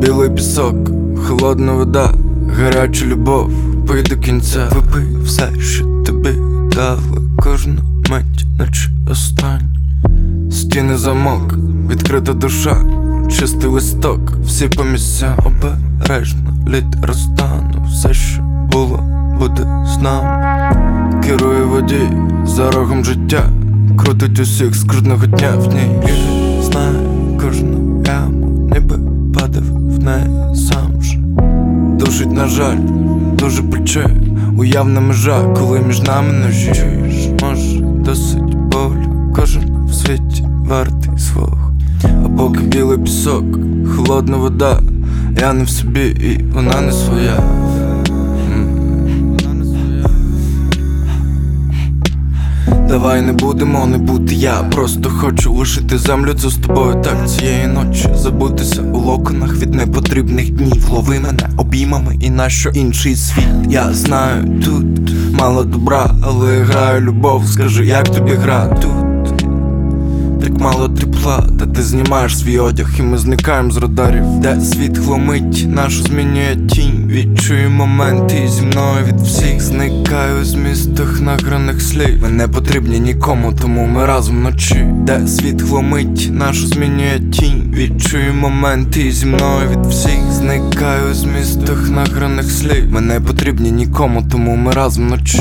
білий пісок, холодна вода, гаряча любов, пий до кінця, випий все, що тобі дали кожну мить, наче остань. Стіни замок, відкрита душа, чистий листок, всі по місцям обережно лід розтану, все, що було, буде з нами. Керує водій за рогом життя, крутить усіх з кожного дня в ній. На жаль, дуже пече. Уявна межа, коли між нами ножі. Може, досить болю. Кожен в світі вартий свого. А поки білий пісок, холодна вода. Я не в собі і вона не своя Давай не будемо не бути я. Просто хочу лишити землю це з тобою. Так цієї ночі Забутися у локонах від непотрібних днів. Лови мене обіймами і нащо інший світ? Я знаю тут мало добра, але граю любов. Скажи, як тобі гра? Тут так мало тепла, та ти знімаєш свій одяг, і ми зникаємо з радарів, де світ гломить, нашу змінює тінь. Відчую моменти і зі мною від всіх зникаю з містах награних слів. Ми не потрібні нікому, тому ми разом вночі. Де світ хломить, нашу змінює тінь. Відчую моменти і зі мною від всіх зникаю з містах награних слів. Ми не потрібні нікому, тому ми разом вночі.